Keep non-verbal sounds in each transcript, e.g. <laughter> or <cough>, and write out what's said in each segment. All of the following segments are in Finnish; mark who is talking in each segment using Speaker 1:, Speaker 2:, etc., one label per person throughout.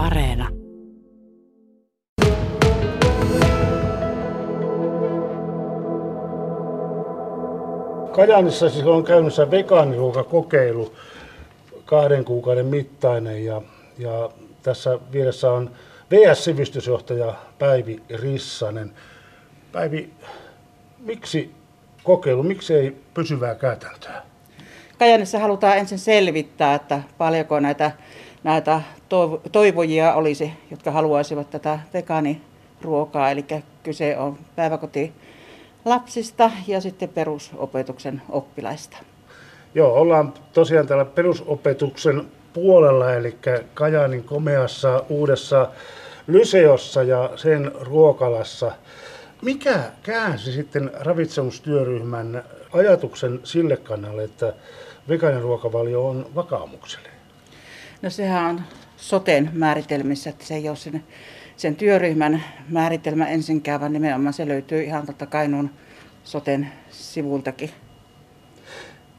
Speaker 1: Areena.
Speaker 2: Kajaanissa siis on käynnissä vegaaniruokakokeilu kahden kuukauden mittainen ja, ja tässä vieressä on VS-sivistysjohtaja Päivi Rissanen. Päivi, miksi kokeilu, miksi ei pysyvää käytäntöä?
Speaker 3: Kajanissa halutaan ensin selvittää, että paljonko näitä, näitä toivojia olisi, jotka haluaisivat tätä vegaaniruokaa. Eli kyse on päiväkoti lapsista ja sitten perusopetuksen oppilaista.
Speaker 2: Joo, ollaan tosiaan täällä perusopetuksen puolella, eli Kajaanin komeassa uudessa Lyseossa ja sen ruokalassa. Mikä käänsi sitten ravitsemustyöryhmän ajatuksen sille kannalle, että vegaaniruokavalio on vakaumuksellinen?
Speaker 3: No sehän on soten määritelmissä, että se ei ole sen, sen työryhmän määritelmä ensinkään, vaan nimenomaan se löytyy ihan totta Kainuun soten sivultakin.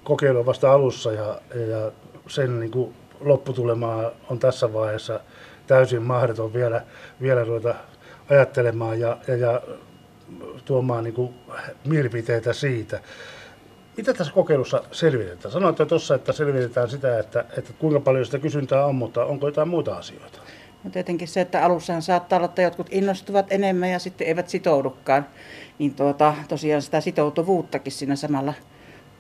Speaker 2: Kokeilu on vasta alussa ja, ja sen niin kuin lopputulema on tässä vaiheessa täysin mahdoton vielä, vielä ruveta ajattelemaan ja, ja, ja tuomaan niin kuin mielipiteitä siitä. Mitä tässä kokeilussa selvitetään? Sanoitte tuossa, että selvitetään sitä, että, että kuinka paljon sitä kysyntää on, mutta onko jotain muuta asioita?
Speaker 3: No tietenkin se, että alussahan saattaa olla, että jotkut innostuvat enemmän ja sitten eivät sitoudukaan. Niin tuota, tosiaan sitä sitoutuvuuttakin siinä samalla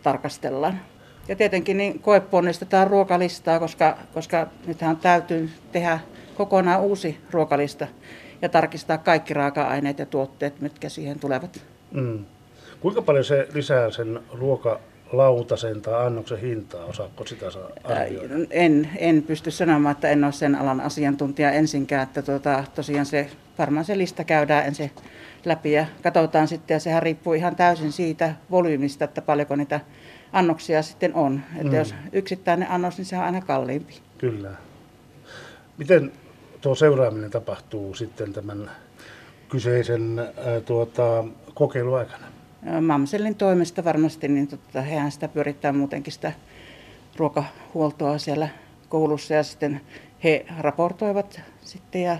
Speaker 3: tarkastellaan. Ja tietenkin niin koeponnistetaan ruokalistaa, koska, koska nythän täytyy tehdä kokonaan uusi ruokalista ja tarkistaa kaikki raaka-aineet ja tuotteet, mitkä siihen tulevat. Mm.
Speaker 2: Kuinka paljon se lisää sen ruokalautasen tai annoksen hintaa? Osaatko sitä arvioida?
Speaker 3: En, en pysty sanomaan, että en ole sen alan asiantuntija ensinkään. Että tuota, tosiaan se, varmaan se lista käydään ensin läpi ja katsotaan sitten. Ja sehän riippuu ihan täysin siitä volyymista, että paljonko niitä annoksia sitten on. Että mm. jos yksittäinen annos, niin se on aina kalliimpi.
Speaker 2: Kyllä. Miten tuo seuraaminen tapahtuu sitten tämän kyseisen ää, tuota, kokeiluaikana?
Speaker 3: Mamsellin toimesta varmasti, niin totta, hehän sitä pyörittää muutenkin sitä ruokahuoltoa siellä koulussa ja sitten he raportoivat sitten ja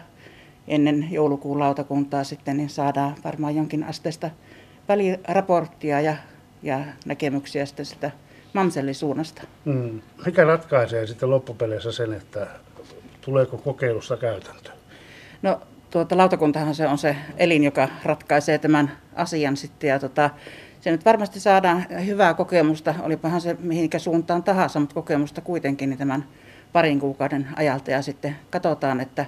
Speaker 3: ennen joulukuun lautakuntaa sitten niin saadaan varmaan jonkin asteista väliraporttia ja, ja näkemyksiä sitten sitä Mamsellin suunnasta.
Speaker 2: Mm. Mikä ratkaisee sitten loppupeleissä sen, että tuleeko kokeilussa käytäntö?
Speaker 3: No tuota, lautakuntahan se on se elin, joka ratkaisee tämän asian sitten. Ja tota, se nyt varmasti saadaan hyvää kokemusta, olipahan se mihinkä suuntaan tahansa, mutta kokemusta kuitenkin niin tämän parin kuukauden ajalta. Ja sitten katsotaan, että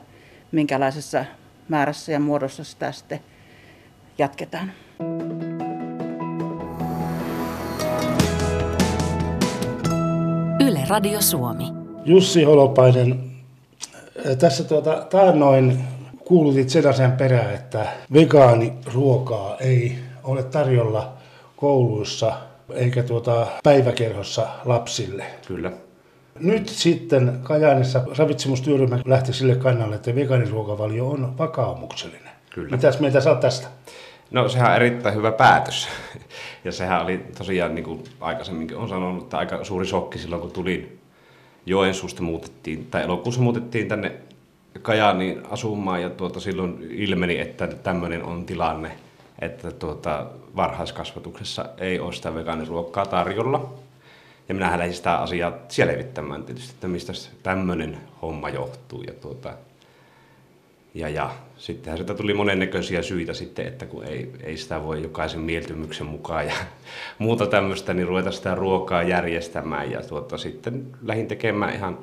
Speaker 3: minkälaisessa määrässä ja muodossa sitä sitten jatketaan.
Speaker 1: Yle Radio Suomi.
Speaker 2: Jussi Holopainen, tässä tuota, taannoin kuulutit sen asian perään, että vegaaniruokaa ei ole tarjolla kouluissa eikä tuota päiväkerhossa lapsille.
Speaker 4: Kyllä.
Speaker 2: Nyt sitten Kajaanissa ravitsemustyöryhmä lähti sille kannalle, että vegaaniruokavalio on vakaumuksellinen. Kyllä. Mitäs mieltä sä tästä?
Speaker 4: No sehän on erittäin hyvä päätös. Ja sehän oli tosiaan, niin kuin aikaisemminkin on sanonut, että aika suuri shokki silloin, kun tulin Joensuusta muutettiin, tai elokuussa muutettiin tänne Kajaaniin asumaan ja tuota, silloin ilmeni, että tämmöinen on tilanne, että tuota, varhaiskasvatuksessa ei ole sitä vegaaniruokkaa tarjolla. Ja minä lähdin sitä asiaa selvittämään tietysti, että mistä tämmöinen homma johtuu. Ja, tuota, ja, ja sittenhän sitä tuli monennäköisiä syitä sitten, että kun ei, ei sitä voi jokaisen mieltymyksen mukaan ja muuta tämmöistä, niin ruveta sitä ruokaa järjestämään. Ja tuota, sitten lähdin tekemään ihan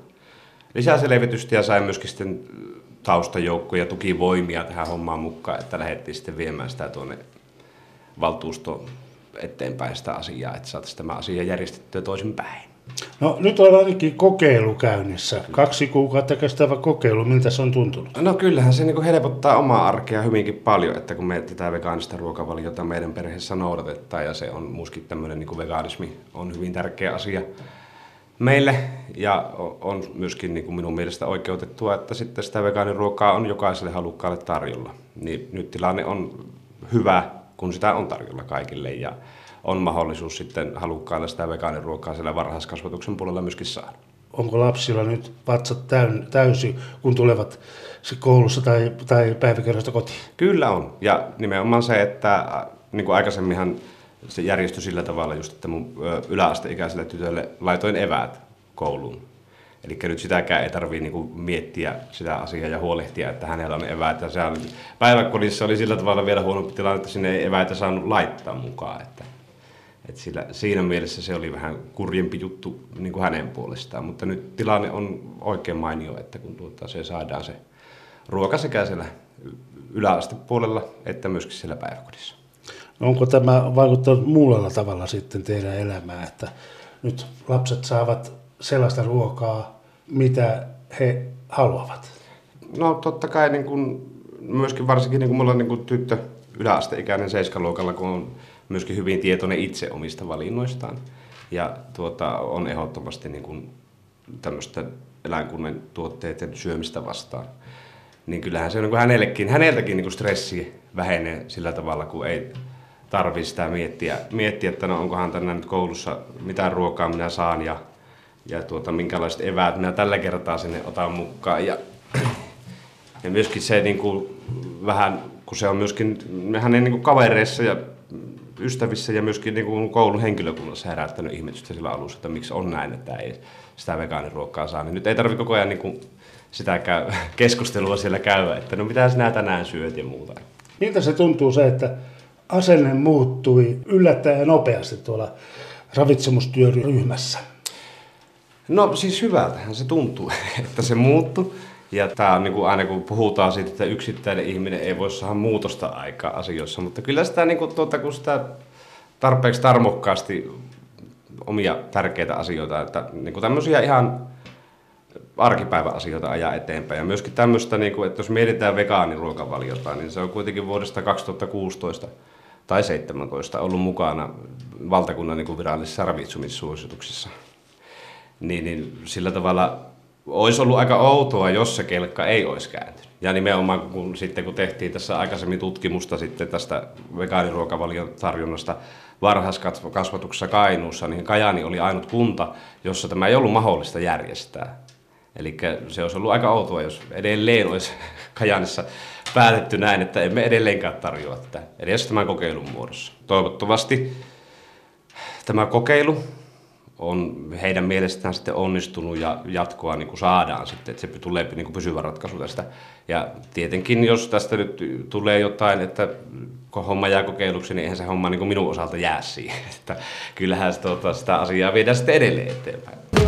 Speaker 4: lisää selvitystä ja sain myöskin sitten taustajoukkoja, tukivoimia tähän hommaan mukaan, että lähdettiin sitten viemään sitä tuonne valtuusto eteenpäin sitä asiaa, että saataisiin tämä asia järjestettyä toisinpäin.
Speaker 2: No nyt on ainakin kokeilu käynnissä. Kaksi kuukautta kestävä kokeilu. Miltä se on tuntunut?
Speaker 4: No kyllähän se niin helpottaa omaa arkea hyvinkin paljon, että kun me tätä vegaanista ruokavaliota meidän perheessä noudatetaan ja se on muskin tämmöinen niin vegaanismi on hyvin tärkeä asia meille ja on myöskin niin kuin minun mielestä oikeutettua, että sitten sitä vegaaniruokaa on jokaiselle halukkaalle tarjolla. Niin nyt tilanne on hyvä, kun sitä on tarjolla kaikille ja on mahdollisuus sitten halukkaille sitä vegaaniruokaa siellä varhaiskasvatuksen puolella myöskin saada.
Speaker 2: onko lapsilla nyt vatsat täyn, täysi, kun tulevat koulussa tai, tai päiväkerrosta kotiin?
Speaker 4: Kyllä on. Ja nimenomaan se, että äh, niin kuin aikaisemminhan se järjestyi sillä tavalla just, että mun yläasteikäiselle tytölle laitoin eväät kouluun. Eli nyt sitäkään ei tarvitse niinku miettiä sitä asiaa ja huolehtia, että hänellä on eväät. Ja sehän, päiväkodissa oli sillä tavalla vielä huonompi tilanne, että sinne ei eväitä saanut laittaa mukaan. Että, että sillä, siinä mielessä se oli vähän kurjempi juttu niin kuin hänen puolestaan. Mutta nyt tilanne on oikein mainio, että kun tuota, se saadaan se ruoka sekä siellä yläastepuolella että myöskin siellä päiväkodissa.
Speaker 2: Onko tämä vaikuttanut muulla tavalla sitten teidän elämään, että nyt lapset saavat sellaista ruokaa, mitä he haluavat?
Speaker 4: No totta kai niin kuin, myöskin varsinkin niin kuin mulla on niin kuin tyttö yläasteikäinen seiskaluokalla, kun on myöskin hyvin tietoinen itse omista valinnoistaan. Ja tuota, on ehdottomasti niin kuin tämmöistä eläinkunnan tuotteiden syömistä vastaan. Niin kyllähän se on niin hänellekin, häneltäkin niin stressi vähenee sillä tavalla, kun ei tarvitse sitä miettiä, miettiä, että no onkohan tänään nyt koulussa, mitä ruokaa minä saan ja, ja tuota, minkälaiset eväät minä tällä kertaa sinne otan mukaan. Ja, ja myöskin se niin kuin, vähän, kun se on myöskin hänen niin kuin kavereissa ja ystävissä ja myöskin niin kuin koulun henkilökunnassa herättänyt ihmetystä sillä alussa, että miksi on näin, että ei sitä vegaaniruokkaa saa. Niin nyt ei tarvitse koko ajan niin kuin sitä käy, keskustelua siellä käydä, että no mitä sinä tänään syöt ja muuta.
Speaker 2: Miltä se tuntuu se, että asenne muuttui yllättäen nopeasti tuolla ravitsemustyöryhmässä?
Speaker 4: No siis hyvältähän se tuntuu, <laughs> että se muuttui. Ja tämä on niin kuin aina kun puhutaan siitä, että yksittäinen ihminen ei voi saada muutosta aikaa asioissa, mutta kyllä sitä, niin kuin, tuota, kun sitä tarpeeksi tarmokkaasti omia tärkeitä asioita, että niin kuin tämmöisiä ihan arkipäiväasioita ajaa eteenpäin. Ja myöskin tämmöistä, niin kuin, että jos mietitään vegaaniruokavaliota, niin se on kuitenkin vuodesta 2016 tai 17 ollut mukana valtakunnan niin kuin virallisissa ravitsumissuosituksissa. Niin, niin sillä tavalla olisi ollut aika outoa, jos se kelkka ei olisi kääntynyt. Ja nimenomaan kun, sitten kun tehtiin tässä aikaisemmin tutkimusta sitten tästä vegaaniruokavalion tarjonnasta varhaiskasvatuksessa Kainuussa, niin Kajani oli ainut kunta, jossa tämä ei ollut mahdollista järjestää. Eli se olisi ollut aika outoa, jos edelleen olisi <laughs> Kajanissa päätetty näin, että emme edelleenkään tarjoa tätä edes tämän kokeilun muodossa. Toivottavasti tämä kokeilu on heidän mielestään sitten onnistunut ja jatkoa niin kuin saadaan sitten, että se tulee niin kuin pysyvä ratkaisu tästä. Ja tietenkin, jos tästä nyt tulee jotain, että kun homma jää kokeiluksi, niin eihän se homma niin kuin minun osalta jää siihen. <laughs> Että kyllähän sitä, sitä asiaa viedään sitten edelleen eteenpäin.